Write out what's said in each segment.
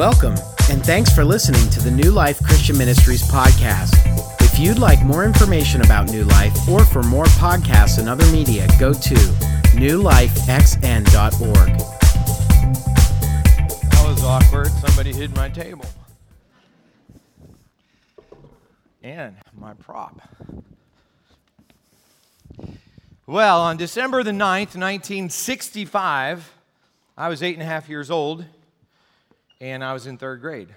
Welcome, and thanks for listening to the New Life Christian Ministries podcast. If you'd like more information about New Life or for more podcasts and other media, go to newlifexn.org. That was awkward. Somebody hid my table. And my prop. Well, on December the 9th, 1965, I was eight and a half years old, and I was in third grade.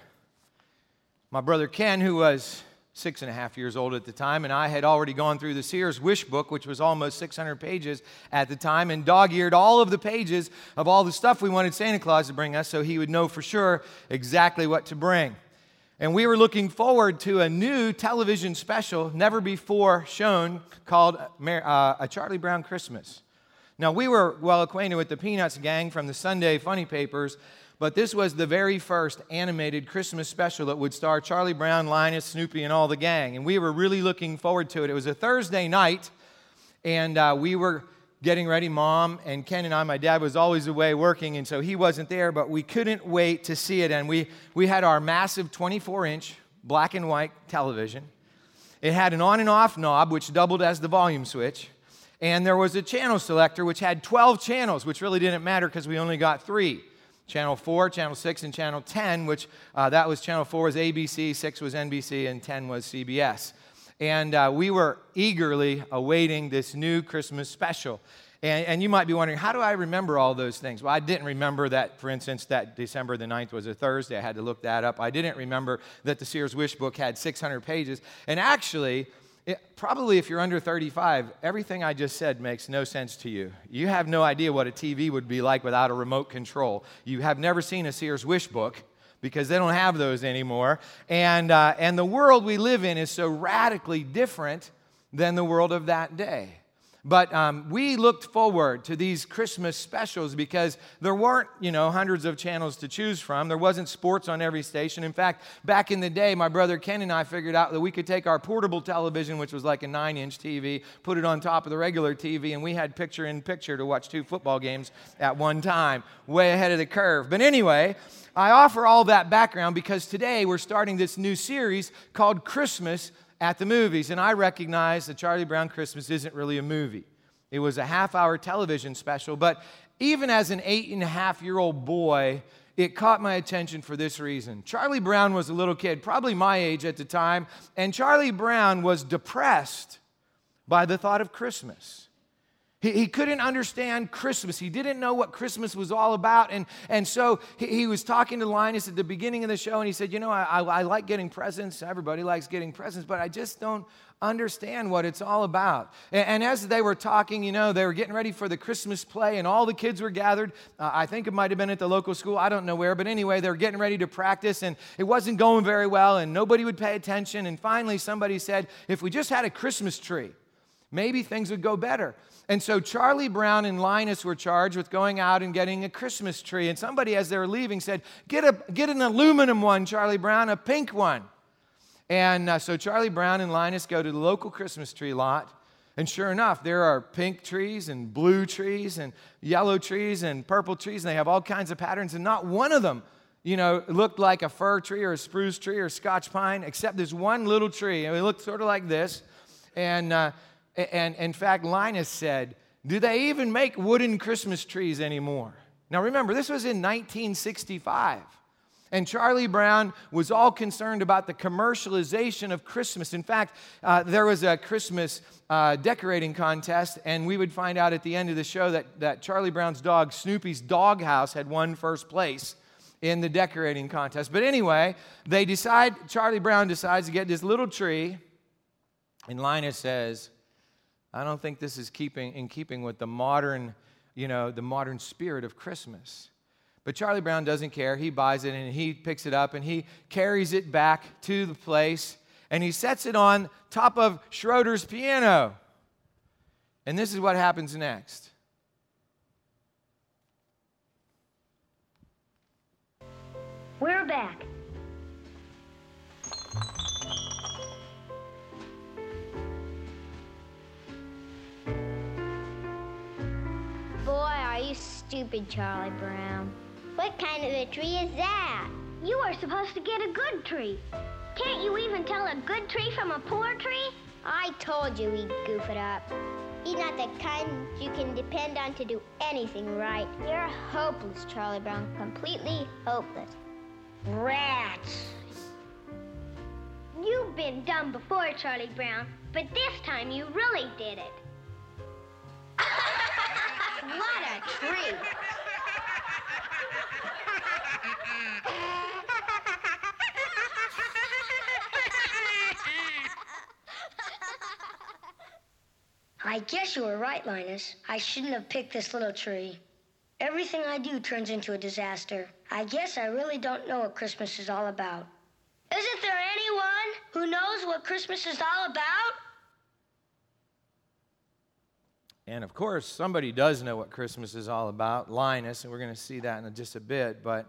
My brother Ken, who was six and a half years old at the time, and I had already gone through the Sears Wish Book, which was almost 600 pages at the time, and dog eared all of the pages of all the stuff we wanted Santa Claus to bring us so he would know for sure exactly what to bring. And we were looking forward to a new television special, never before shown, called uh, A Charlie Brown Christmas. Now, we were well acquainted with the Peanuts gang from the Sunday funny papers, but this was the very first animated Christmas special that would star Charlie Brown, Linus, Snoopy, and all the gang. And we were really looking forward to it. It was a Thursday night, and uh, we were getting ready. Mom and Ken and I, my dad was always away working, and so he wasn't there, but we couldn't wait to see it. And we, we had our massive 24 inch black and white television. It had an on and off knob, which doubled as the volume switch. And there was a channel selector, which had 12 channels, which really didn't matter because we only got three. Channel 4, Channel 6, and Channel 10, which uh, that was Channel 4 was ABC, 6 was NBC, and 10 was CBS. And uh, we were eagerly awaiting this new Christmas special. And, and, you might be wondering, how do I remember all those things? Well, I didn't remember that, for instance, that December the 9th was a Thursday. I had to look that up. I didn't remember that the Sears Wish book had 600 pages. And actually, it, probably if you're under 35, everything I just said makes no sense to you. You have no idea what a TV would be like without a remote control. You have never seen a Sears Wish book because they don't have those anymore. And, uh, and the world we live in is so radically different than the world of that day. But um, we looked forward to these Christmas specials because there weren't, you know, hundreds of channels to choose from. There wasn't sports on every station. In fact, back in the day, my brother Ken and I figured out that we could take our portable television, which was like a nine inch TV, put it on top of the regular TV, and we had picture in picture to watch two football games at one time, way ahead of the curve. But anyway, I offer all that background because today we're starting this new series called Christmas at the movies. And I recognize that Charlie Brown Christmas isn't really a movie, it was a half hour television special. But even as an eight and a half year old boy, it caught my attention for this reason. Charlie Brown was a little kid, probably my age at the time, and Charlie Brown was depressed by the thought of Christmas. He, he couldn't understand Christmas. He didn't know what Christmas was all about. And, and so he, he was talking to Linus at the beginning of the show, and he said, You know, I, I, I like getting presents. Everybody likes getting presents, but I just don't understand what it's all about. And, and, as they were talking, you know, they were getting ready for the Christmas play, and all the kids were gathered. Uh, I think it might have been at the local school, I don't know where, but anyway, they were getting ready to practice, and it wasn't going very well, and nobody would pay attention. And finally, somebody said, If we just had a Christmas tree, maybe things would go better. And so Charlie Brown and Linus were charged with going out and getting a Christmas tree. And somebody, as they were leaving, said, Get, a, get an aluminum one, Charlie Brown, a pink one. And uh, so Charlie Brown and Linus go to the local Christmas tree lot. And sure enough, there are pink trees and blue trees and yellow trees and purple trees, and they have all kinds of patterns. And not one of them, you know, looked like a fir tree or a spruce tree or a scotch pine, except this one little tree. And it looked sort of like this. And uh, and in fact, Linus said, Do they even make wooden Christmas trees anymore? Now remember, this was in 1965. And Charlie Brown was all concerned about the commercialization of Christmas. In fact, uh, there was a Christmas uh, decorating contest, and we would find out at the end of the show that, that Charlie Brown's dog, Snoopy's Doghouse, had won first place in the decorating contest. But anyway, they decide, Charlie Brown decides to get this little tree, and Linus says, I don't think this is keeping in keeping with the modern, you know, the modern spirit of Christmas. But Charlie Brown doesn't care. He buys it and he picks it up and he carries it back to the place and he sets it on top of Schroeder's piano. And this is what happens next. We're back. Stupid, Charlie Brown. What kind of a tree is that? You are supposed to get a good tree. Can't you even tell a good tree from a poor tree? I told you he'd goof it up. He's not the kind you can depend on to do anything right. You're hopeless, Charlie Brown. Completely hopeless. Rats. You've been dumb before, Charlie Brown, but this time you really did it. What a tree! I guess you were right, Linus. I shouldn't have picked this little tree. Everything I do turns into a disaster. I guess I really don't know what Christmas is all about. Isn't there anyone who knows what Christmas is all about? And of course, somebody does know what Christmas is all about, Linus, and we're going to see that in just a bit. But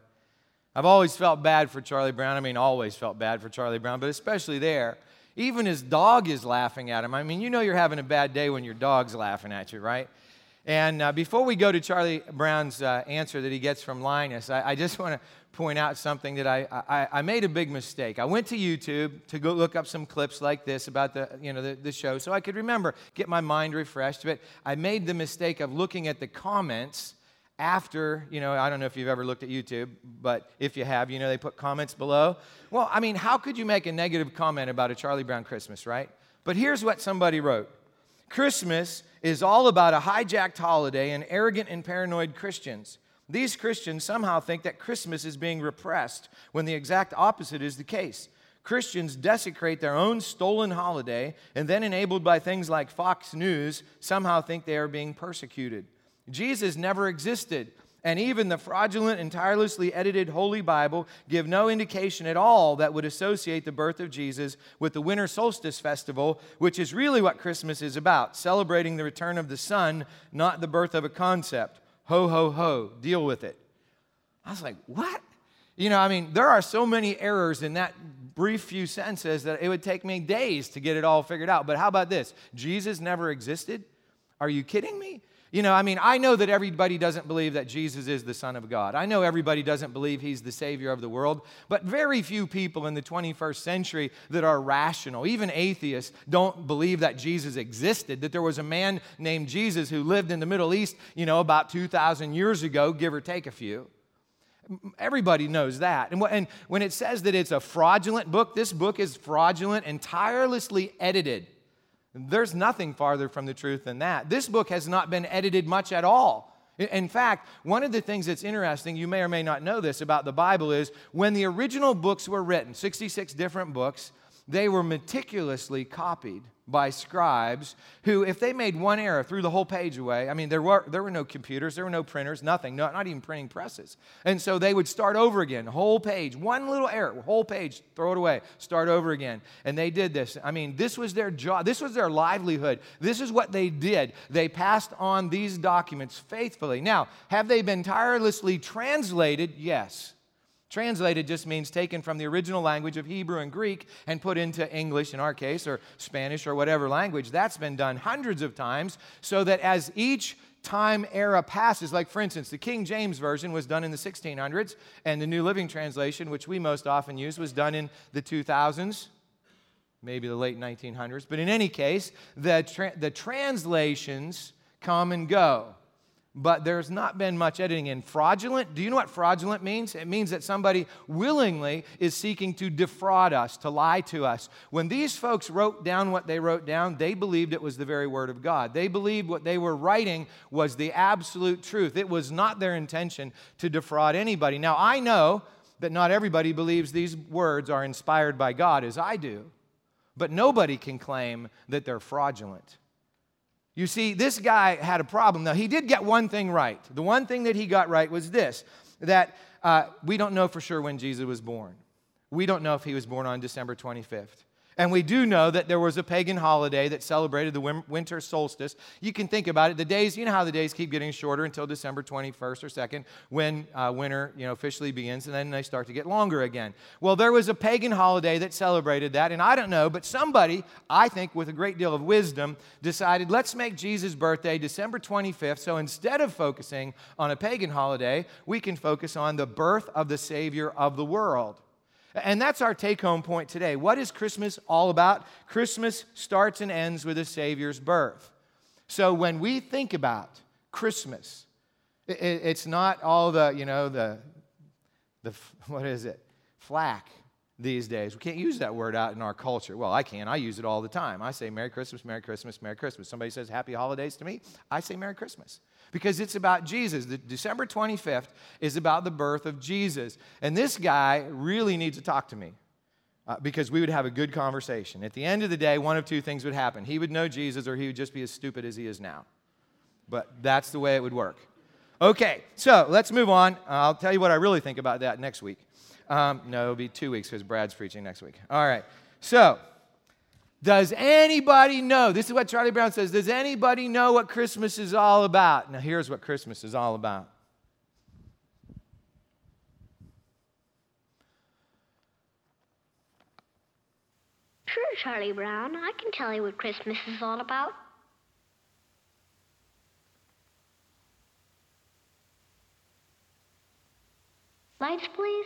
I've always felt bad for Charlie Brown. I mean, always felt bad for Charlie Brown, but especially there. Even his dog is laughing at him. I mean, you know you're having a bad day when your dog's laughing at you, right? And uh, before we go to Charlie Brown's uh, answer that he gets from Linus, I, I just want to point out something that I, I, I, made a big mistake. I went to YouTube to go look up some clips like this about the, you know, the, the show so I could remember, get my mind refreshed. But I made the mistake of looking at the comments after, you know, I don't know if you've ever looked at YouTube, but if you have, you know, they put comments below. Well, I mean, how could you make a negative comment about a Charlie Brown Christmas, right? But here's what somebody wrote Christmas is all about a hijacked holiday and arrogant and paranoid Christians. These Christians somehow think that Christmas is being repressed when the exact opposite is the case. Christians desecrate their own stolen holiday and then, enabled by things like Fox News, somehow think they are being persecuted. Jesus never existed, and even the fraudulent and tirelessly edited Holy Bible give no indication at all that would associate the birth of Jesus with the winter solstice festival, which is really what Christmas is about celebrating the return of the sun, not the birth of a concept. Ho, ho, ho, deal with it. I was like, what? You know, I mean, there are so many errors in that brief few sentences that it would take me days to get it all figured out. But how about this? Jesus never existed? Are you kidding me? You know, I mean, I know that everybody doesn't believe that Jesus is the Son of God. I know everybody doesn't believe he's the Savior of the world, but very few people in the 21st century that are rational, even atheists, don't believe that Jesus existed, that there was a man named Jesus who lived in the Middle East, you know, about 2,000 years ago, give or take a few. Everybody knows that. And, when it says that it's a fraudulent book, this book is fraudulent and tirelessly edited. There's nothing farther from the truth than that. This book has not been edited much at all. In fact, one of the things that's interesting, you may or may not know this about the Bible, is when the original books were written, 66 different books, they were meticulously copied by scribes who, if they made one error, threw the whole page away. I mean, there were, there were no computers, there were no printers, nothing, no, not even printing presses. And so they would start over again, whole page, one little error, whole page, throw it away, start over again. And they did this. I mean, this was their job, this was their livelihood. This is what they did. They passed on these documents faithfully. Now, have they been tirelessly translated? Yes. Translated just means taken from the original language of Hebrew and Greek and put into English, in our case, or Spanish or whatever language. That's been done hundreds of times so that as each time era passes, like for instance, the King James Version was done in the 1600s, and the New Living Translation, which we most often use, was done in the 2000s maybe the late 1900s. But in any case, the, tra- the translations come and go but there's not been much editing in fraudulent. Do you know what fraudulent means? It means that somebody willingly is seeking to defraud us, to lie to us. When these folks wrote down what they wrote down, they believed it was the very word of God. They believed what they were writing was the absolute truth. It was not their intention to defraud anybody. Now, I know that not everybody believes these words are inspired by God as I do, but nobody can claim that they're fraudulent. You see, this guy had a problem. Now, he did get one thing right. The one thing that he got right was this that uh, we don't know for sure when Jesus was born. We don't know if he was born on December 25th. And we do know that there was a pagan holiday that celebrated the winter solstice. You can think about it. The days, you know how the days keep getting shorter until December 21st or 2nd when uh, winter you know, officially begins, and then they start to get longer again. Well, there was a pagan holiday that celebrated that, and I don't know, but somebody, I think with a great deal of wisdom, decided let's make Jesus' birthday December 25th. So instead of focusing on a pagan holiday, we can focus on the birth of the Savior of the world. And that's our take home point today. What is Christmas all about? Christmas starts and ends with a Savior's birth. So when we think about Christmas, it's not all the, you know, the, the, what is it? Flack these days. We can't use that word out in our culture. Well, I can. I use it all the time. I say Merry Christmas, Merry Christmas, Merry Christmas. Somebody says Happy Holidays to me. I say Merry Christmas because it's about Jesus. The December 25th is about the birth of Jesus. And this guy really needs to talk to me. Uh, because we would have a good conversation. At the end of the day, one of two things would happen. He would know Jesus, or he would just be as stupid as he is now. But that's the way it would work. Okay, so let's move on. I'll tell you what I really think about that next week. Um, no, it'll be two weeks because Brad's preaching next week. All right, so does anybody know? This is what Charlie Brown says. Does anybody know what Christmas is all about? Now, here's what Christmas is all about. Sure, Charlie Brown. I can tell you what Christmas is all about. Lights, please.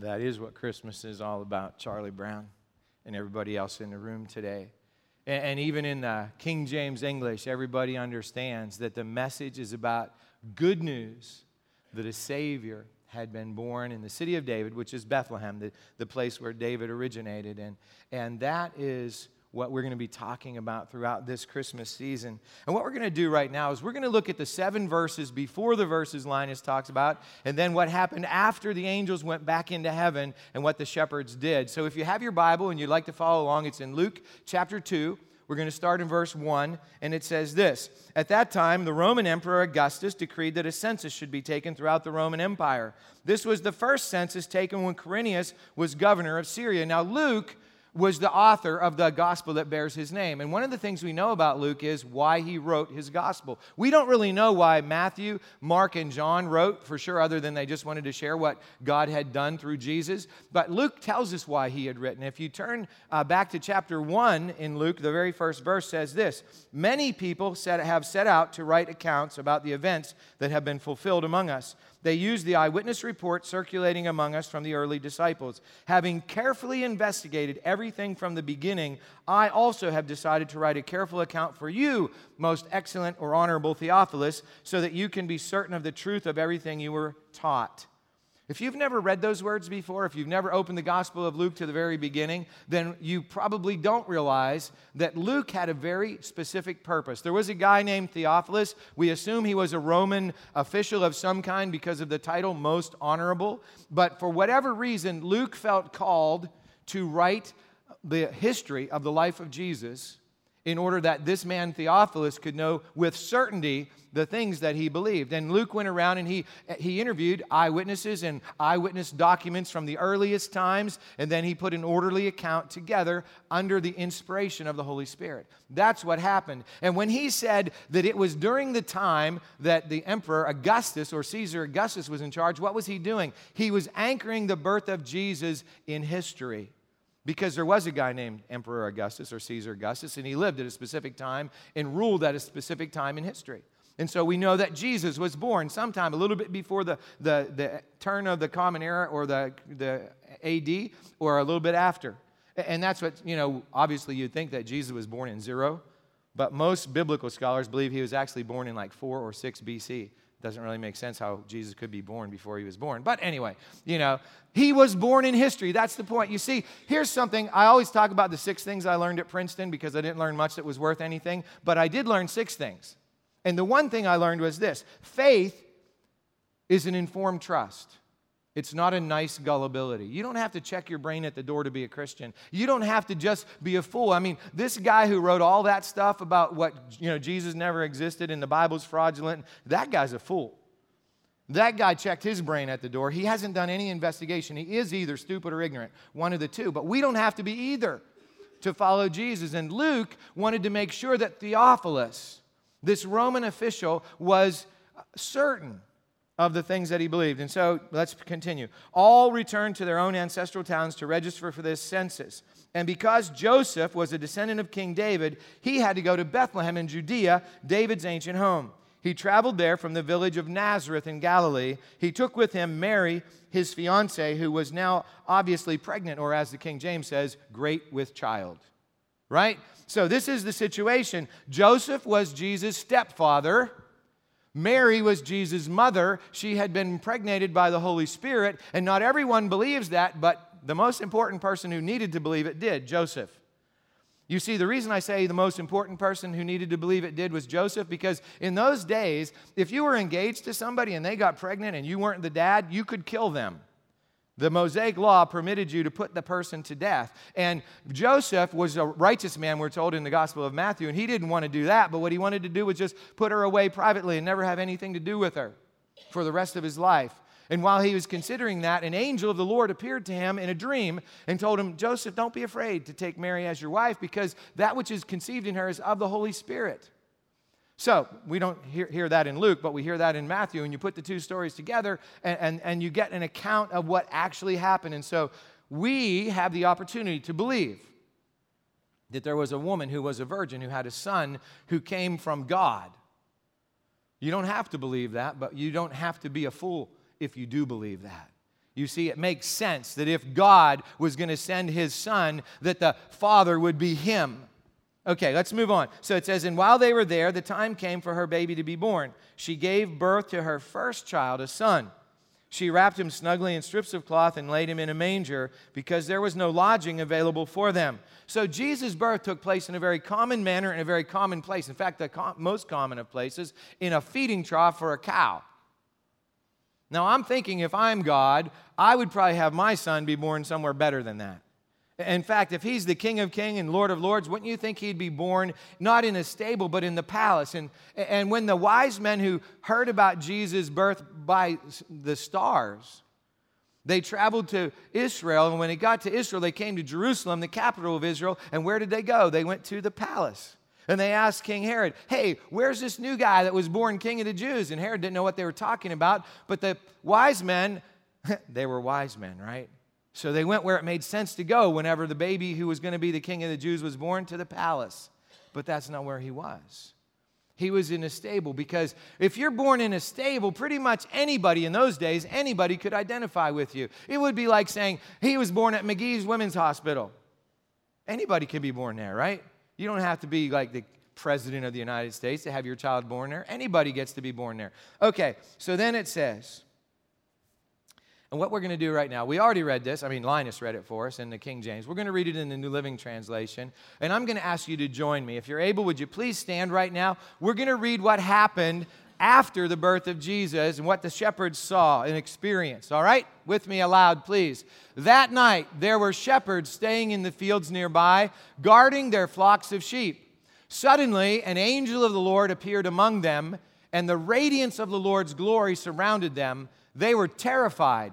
That is what Christmas is all about, Charlie Brown and everybody else in the room today. And, and even in the King James English, everybody understands that the message is about good news that a Savior had been born in the city of David, which is Bethlehem, the, the place where David originated. And, and that is what we're going to be talking about throughout this Christmas season. And what we're going to do right now is we're going to look at the seven verses before the verses Linus talks about, and then what happened after the angels went back into heaven and what the shepherds did. So if you have your Bible and you'd like to follow along, it's in Luke chapter 2. We're going to start in verse 1, and it says this At that time, the Roman Emperor Augustus decreed that a census should be taken throughout the Roman Empire. This was the first census taken when Quirinius was governor of Syria. Now, Luke was the author of the gospel that bears his name. And one of the things we know about Luke is why he wrote his gospel. We don't really know why Matthew, Mark, and John wrote for sure, other than they just wanted to share what God had done through Jesus. But Luke tells us why he had written. If you turn uh, back to chapter 1 in Luke, the very first verse says this Many people set, have set out to write accounts about the events that have been fulfilled among us. They used the eyewitness report circulating among us from the early disciples. Having carefully investigated everything from the beginning, I also have decided to write a careful account for you, most excellent or honorable Theophilus, so that you can be certain of the truth of everything you were taught. If you've never read those words before, if you've never opened the Gospel of Luke to the very beginning, then you probably don't realize that Luke had a very specific purpose. There was a guy named Theophilus. We assume he was a Roman official of some kind because of the title most honorable. But for whatever reason, Luke felt called to write the history of the life of Jesus in order that this man Theophilus could know with certainty the things that he believed. And Luke went around and he, he interviewed eyewitnesses and eyewitness documents from the earliest times, and then he put an orderly account together under the inspiration of the Holy Spirit. That's what happened. And when he said that it was during the time that the emperor Augustus or Caesar Augustus was in charge, what was he doing? He was anchoring the birth of Jesus in history. Because there was a guy named Emperor Augustus or Caesar Augustus, and he lived at a specific time and ruled at a specific time in history. And so we know that Jesus was born sometime a little bit before the, the, the turn of the Common Era or the, the AD or a little bit after. And that's what, you know, obviously you'd think that Jesus was born in zero, but most biblical scholars believe he was actually born in like 4 or 6 BC. Doesn't really make sense how Jesus could be born before he was born. But anyway, you know, he was born in history. That's the point. You see, here's something I always talk about the six things I learned at Princeton because I didn't learn much that was worth anything, but I did learn six things. And the one thing I learned was this faith is an informed trust. It's not a nice gullibility. You don't have to check your brain at the door to be a Christian. You don't have to just be a fool. I mean, this guy who wrote all that stuff about what, you know, Jesus never existed and the Bible's fraudulent, that guy's a fool. That guy checked his brain at the door. He hasn't done any investigation. He is either stupid or ignorant, one of the two. But we don't have to be either to follow Jesus. And Luke wanted to make sure that Theophilus, this Roman official was certain of the things that he believed. And so let's continue. All returned to their own ancestral towns to register for this census. And because Joseph was a descendant of King David, he had to go to Bethlehem in Judea, David's ancient home. He traveled there from the village of Nazareth in Galilee. He took with him Mary, his fiancee, who was now obviously pregnant, or as the King James says, great with child. Right? So, this is the situation. Joseph was Jesus' stepfather. Mary was Jesus' mother. She had been impregnated by the Holy Spirit, and not everyone believes that, but the most important person who needed to believe it did Joseph. You see, the reason I say the most important person who needed to believe it did was Joseph, because in those days, if you were engaged to somebody and they got pregnant and you weren't the dad, you could kill them. The Mosaic law permitted you to put the person to death. And Joseph was a righteous man, we're told in the Gospel of Matthew, and he didn't want to do that, but what he wanted to do was just put her away privately and never have anything to do with her for the rest of his life. And while he was considering that, an angel of the Lord appeared to him in a dream and told him, Joseph, don't be afraid to take Mary as your wife because that which is conceived in her is of the Holy Spirit. So we don't hear, hear, that in Luke, but we hear that in Matthew, and you put the two stories together and, and, and you get an account of what actually happened. And so we have the opportunity to believe that there was a woman who was a virgin who had a son who came from God. You don't have to believe that, but you don't have to be a fool if you do believe that. You see, it makes sense that if God was going to send his son, that the father would be him. Okay, let's move on. So it says, And while they were there, the time came for her baby to be born. She gave birth to her first child, a son. She wrapped him snugly in strips of cloth and laid him in a manger because there was no lodging available for them. So Jesus' birth took place in a very common manner, in a very common place. In fact, the com- most common of places, in a feeding trough for a cow. Now, I'm thinking if I'm God, I would probably have my son be born somewhere better than that. In fact, if he's the King of Kings and Lord of Lords, wouldn't you think he'd be born not in a stable, but in the palace? And, and when the wise men who heard about Jesus' birth by the stars, they traveled to Israel, and when they got to Israel, they came to Jerusalem, the capital of Israel, and where did they go? They went to the palace. And they asked King Herod, Hey, where's this new guy that was born king of the Jews? And Herod didn't know what they were talking about, but the wise men, they were wise men, right? So they went where it made sense to go whenever the baby who was going to be the king of the Jews was born to the palace. But that's not where he was. He was in a stable because if you're born in a stable, pretty much anybody in those days, anybody could identify with you. It would be like saying he was born at Magee's Women's Hospital. Anybody can be born there, right? You don't have to be like the president of the United States to have your child born there. Anybody gets to be born there. Okay, so then it says, and what we're going to do right now, we already read this. I mean, Linus read it for us in the King James. We're going to read it in the New Living Translation. And I'm going to ask you to join me. If you're able, would you please stand right now? We're going to read what happened after the birth of Jesus and what the shepherds saw and experienced. All right? With me aloud, please. That night, there were shepherds staying in the fields nearby, guarding their flocks of sheep. Suddenly, an angel of the Lord appeared among them, and the radiance of the Lord's glory surrounded them. They were terrified,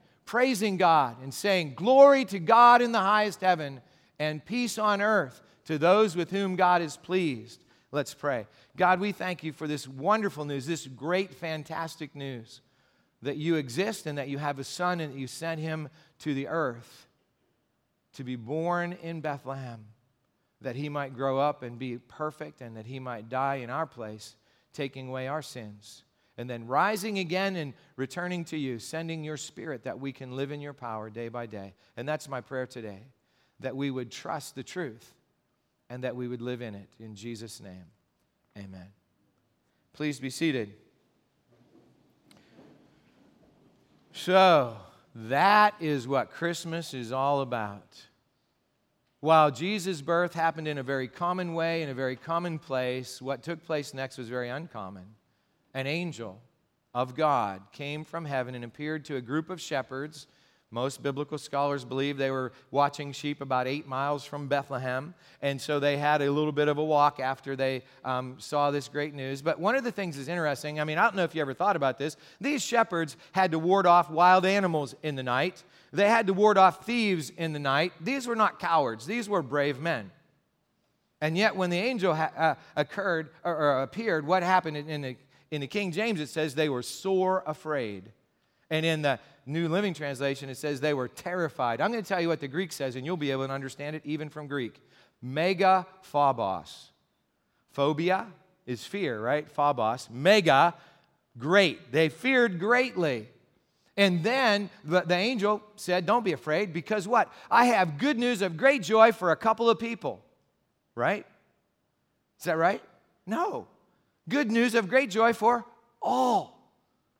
praising God and saying, Glory to God in the highest heaven, and peace on earth to those with whom God is pleased. Let's pray. God, we thank you for this wonderful news, this great, fantastic news that you exist and that you have a son and that you sent him to the earth to be born in Bethlehem that he might grow up and be perfect and that he might die in our place, taking away our sins. And then rising again and returning to you, sending your spirit that we can live in your power day by day. And that's my prayer today that we would trust the truth and that we would live in it. In Jesus' name, amen. Please be seated. So, that is what Christmas is all about. While Jesus' birth happened in a very common way, in a very common place, what took place next was very uncommon. An angel of God came from heaven and appeared to a group of shepherds most biblical scholars believe they were watching sheep about eight miles from Bethlehem, and so they had a little bit of a walk after they um, saw this great news. But one of the things is interesting. I mean, I don't know if you ever thought about this. These shepherds had to ward off wild animals in the night, they had to ward off thieves in the night. These were not cowards, these were brave men. And yet, when the angel ha- uh, occurred or, or, appeared, what happened in the, in the King James? It says they were sore afraid. And in the New Living Translation, it says they were terrified. I'm going to tell you what the Greek says, and you'll be able to understand it even from Greek. Mega phobos. Phobia is fear, right? Phobos. Mega, great. They feared greatly. And then the, the angel said, Don't be afraid, because what? I have good news of great joy for a couple of people. Right? Is that right? No. Good news of great joy for all.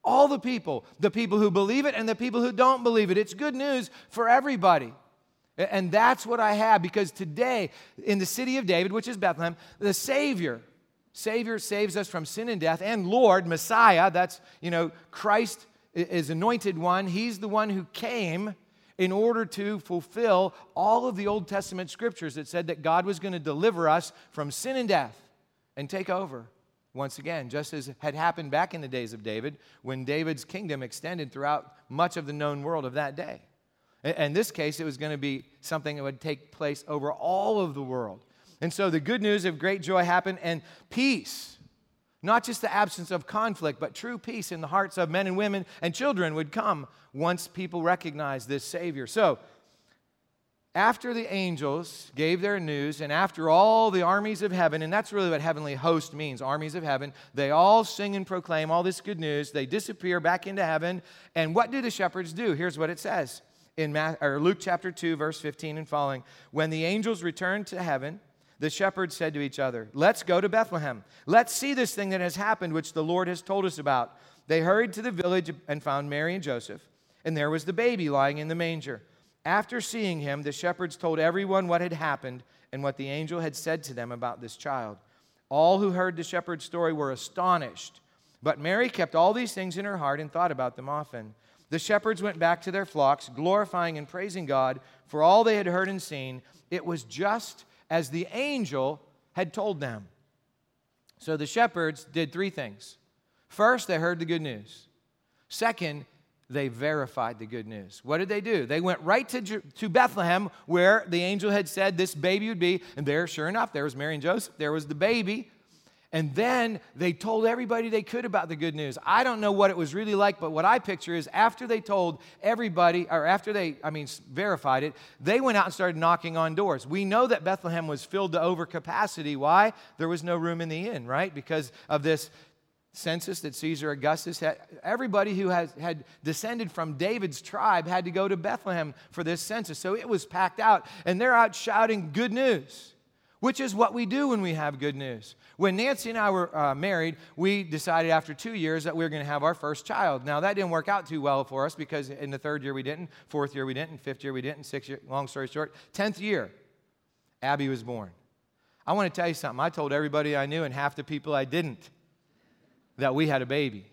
All the people, the people who believe it and the people who don't believe it. It's good news for everybody. And that's what I have because today, in the city of David, which is Bethlehem, the Savior, Savior saves us from sin and death, and Lord, Messiah, that's, you know, Christ is anointed one. He's the one who came in order to fulfill all of the Old Testament scriptures that said that God was going to deliver us from sin and death and take over once again, just as had happened back in the days of David, when David's kingdom extended throughout much of the known world of that day. In this case, it was going to be something that would take place over all of the world. And so the good news of great joy happened, and peace, not just the absence of conflict, but true peace in the hearts of men and women and children would come once people recognized this Savior. So after the angels gave their news, and after all the armies of heaven, and that's really what heavenly host means armies of heaven, they all sing and proclaim all this good news. They disappear back into heaven. And what do the shepherds do? Here's what it says in Luke chapter 2, verse 15 and following. When the angels returned to heaven, the shepherds said to each other, Let's go to Bethlehem. Let's see this thing that has happened, which the Lord has told us about. They hurried to the village and found Mary and Joseph, and there was the baby lying in the manger. After seeing him, the shepherds told everyone what had happened and what the angel had said to them about this child. All who heard the shepherd's story were astonished. But Mary kept all these things in her heart and thought about them often. The shepherds went back to their flocks, glorifying and praising God for all they had heard and seen. It was just as the angel had told them. So the shepherds did three things. First, they heard the good news. Second, they verified the good news. What did they do? They went right to, to Bethlehem where the angel had said this baby would be. And there, sure enough, there was Mary and Joseph, there was the baby. And then they told everybody they could about the good news. I don't know what it was really like, but what I picture is after they told everybody, or after they, I mean, verified it, they went out and started knocking on doors. We know that Bethlehem was filled to over capacity. Why? There was no room in the inn, right? Because of this census that Caesar Augustus had, everybody who has, had descended from David's tribe had to go to Bethlehem for this census. So it was packed out, and they're out shouting good news. which is what we do when we have good news. When Nancy and I were uh, married, we decided after two years that we were going to have our first child. Now, that didn't work out too well for us because in the third year we didn't, fourth year we didn't, fifth year we didn't, sixth year, long story short, tenth year, Abby was born. I want to tell you something. I told everybody I knew and half the people I didn't that we had a baby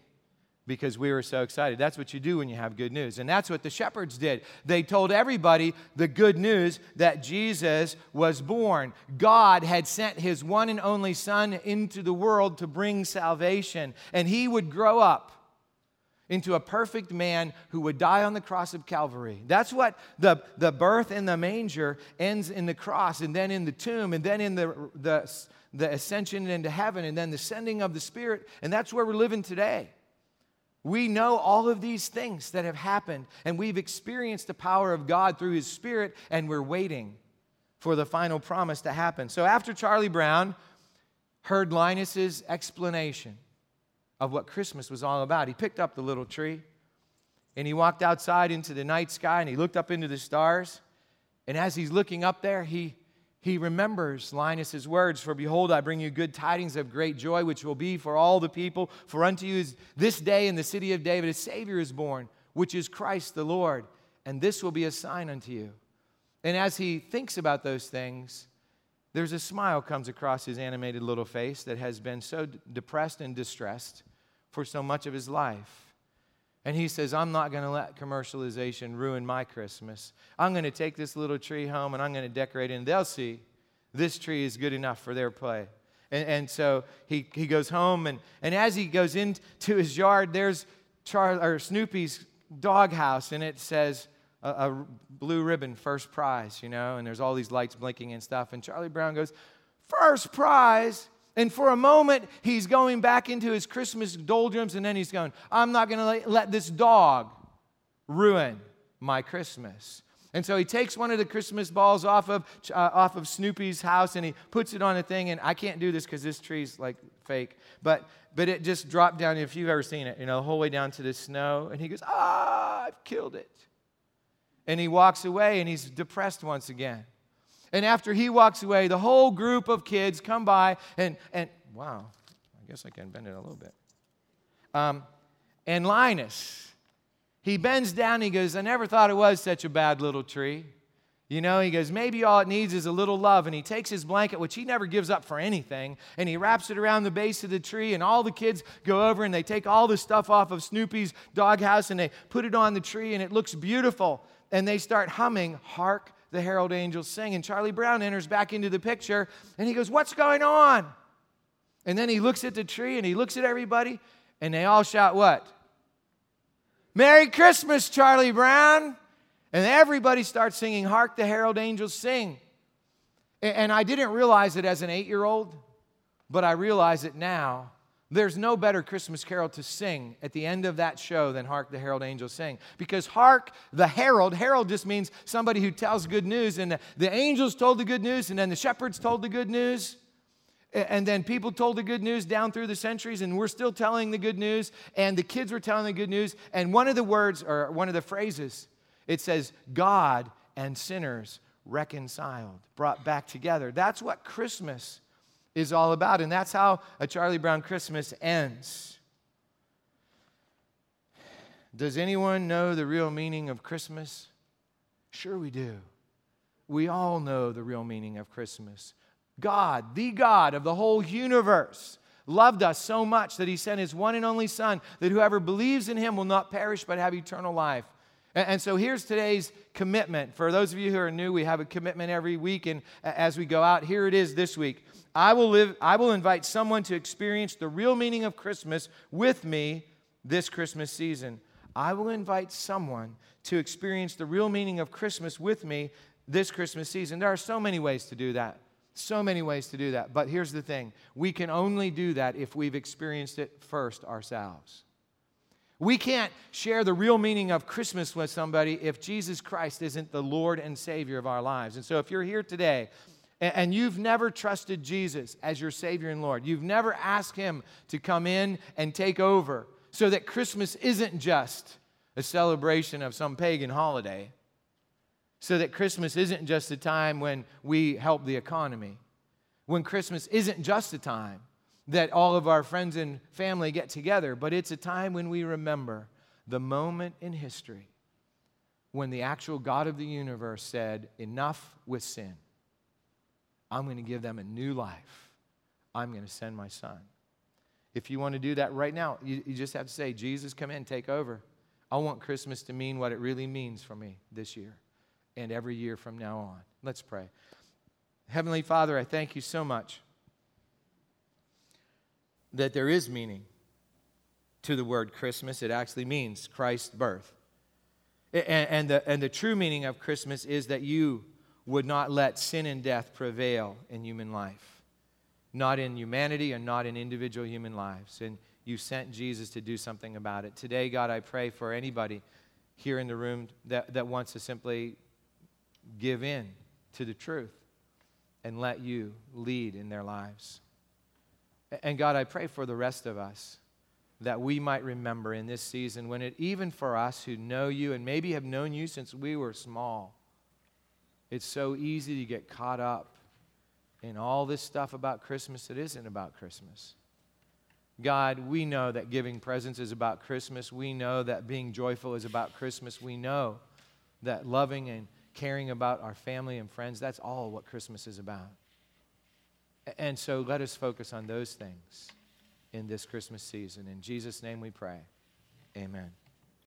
because we were so excited. That's what you do when you have good news. And that's what the shepherds did. They told everybody the good news that Jesus was born. God had sent his one and only Son into the world to bring salvation, and he would grow up into a perfect man who would die on the cross of Calvary. That's what the, the birth in the manger ends in the cross, and then in the tomb, and then in the, the, the ascension into heaven, and then the sending of the Spirit. And that's where we're living today. We know all of these things that have happened, and we've experienced the power of God through His Spirit, and we're waiting for the final promise to happen. So after Charlie Brown heard Linus's explanation of what Christmas was all about, he picked up the little tree and he walked outside into the night sky and he looked up into the stars. And as he's looking up there, he he remembers Linus's words For behold, I bring you good tidings of great joy, which will be for all the people. For unto you is this day in the city of David a Savior is born, which is Christ the Lord. And this will be a sign unto you. And as he thinks about those things, there's a smile comes across his animated little face that has been so depressed and distressed for so much of his life. And he says, I'm not going to let commercialization ruin my Christmas. I'm going to take this little tree home and I'm going to decorate it, and they'll see this tree is good enough for their play. And, and so he, he goes home, and, and as he goes into his yard, there's Char, or Snoopy's doghouse, and it says, a, a blue ribbon, first prize, you know, and there's all these lights blinking and stuff. And Charlie Brown goes, First prize? And for a moment, he's going back into his Christmas doldrums, and then he's going, I'm not going to let this dog ruin my Christmas. And so he takes one of the Christmas balls off of, uh, off of Snoopy's house and he puts it on a thing. And I can't do this because this tree's like fake. But, but it just dropped down, if you've ever seen it, you know, the whole way down to the snow. And he goes, Ah, I've killed it. And he walks away and he's depressed once again. And after he walks away, the whole group of kids come by and, and wow, I guess I can bend it a little bit. Um, and Linus, he bends down he goes, I never thought it was such a bad little tree. You know, he goes, maybe all it needs is a little love. And he takes his blanket, which he never gives up for anything, and he wraps it around the base of the tree. And all the kids go over and they take all the stuff off of Snoopy's doghouse and they put it on the tree, and it looks beautiful. And they start humming, Hark the herald angels sing. And Charlie Brown enters back into the picture and he goes, What's going on? And then he looks at the tree and he looks at everybody and they all shout, What? Merry Christmas, Charlie Brown. And everybody starts singing, Hark the herald angels sing. And I didn't realize it as an eight year old, but I realize it now there's no better Christmas carol to sing at the end of that show than Hark the Herald Angels Sing. Because Hark the Herald, Herald just means somebody who tells good news. And the, the angels told the good news, and then the shepherds told the good news. And then people told the good news down through the centuries, and we're still telling the good news, and the kids were telling the good news. And one of the words, or one of the phrases, it says, God and sinners reconciled, brought back together. That's what Christmas is all about. And that's how a Charlie Brown Christmas ends. Does anyone know the real meaning of Christmas? Sure, we do. We all know the real meaning of Christmas. God, the God of the whole universe, loved us so much that he sent his one and only Son, that whoever believes in him will not perish but have eternal life. And so here's today's commitment. For those of you who are new, we have a commitment every week, and as we go out, here it is this week. I will, live, I will invite someone to experience the real meaning of Christmas with me this Christmas season. I will invite someone to experience the real meaning of Christmas with me this Christmas season. There are so many ways to do that. So many ways to do that. But here's the thing we can only do that if we've experienced it first ourselves. We can't share the real meaning of Christmas with somebody if Jesus Christ isn't the Lord and Savior of our lives. And so if you're here today and you've never trusted Jesus as your Savior and Lord, you've never asked Him to come in and take over so that Christmas isn't just a celebration of some pagan holiday, so that Christmas isn't just a time when we help the economy, when Christmas isn't just a time that all of our friends and family get together, but it's a time when we remember the moment in history when the actual God of the universe said, Enough with sin. I'm going to give them a new life. I'm going to send my son. If you want to do that right now, you, you just have to say, Jesus, come in, take over. I want Christmas to mean what it really means for me this year and every year from now on. Let's pray. Heavenly Father, I thank you so much that there is meaning to the word Christmas. It actually means Christ's birth. And, and, the, and the true meaning of Christmas is that you would not let sin and death prevail in human life, not in humanity and not in individual human lives. And you sent Jesus to do something about it. Today, God, I pray for anybody here in the room that, that wants to simply give in to the truth and let you lead in their lives. And God, I pray for the rest of us that we might remember in this season when it, even for us who know you and maybe have known you since we were small, it's so easy to get caught up in all this stuff about Christmas that isn't about Christmas. God, we know that giving presents is about Christmas. We know that being joyful is about Christmas. We know that loving and caring about our family and friends, that's all what Christmas is about. And so let us focus on those things in this Christmas season. In Jesus' name we pray. Amen.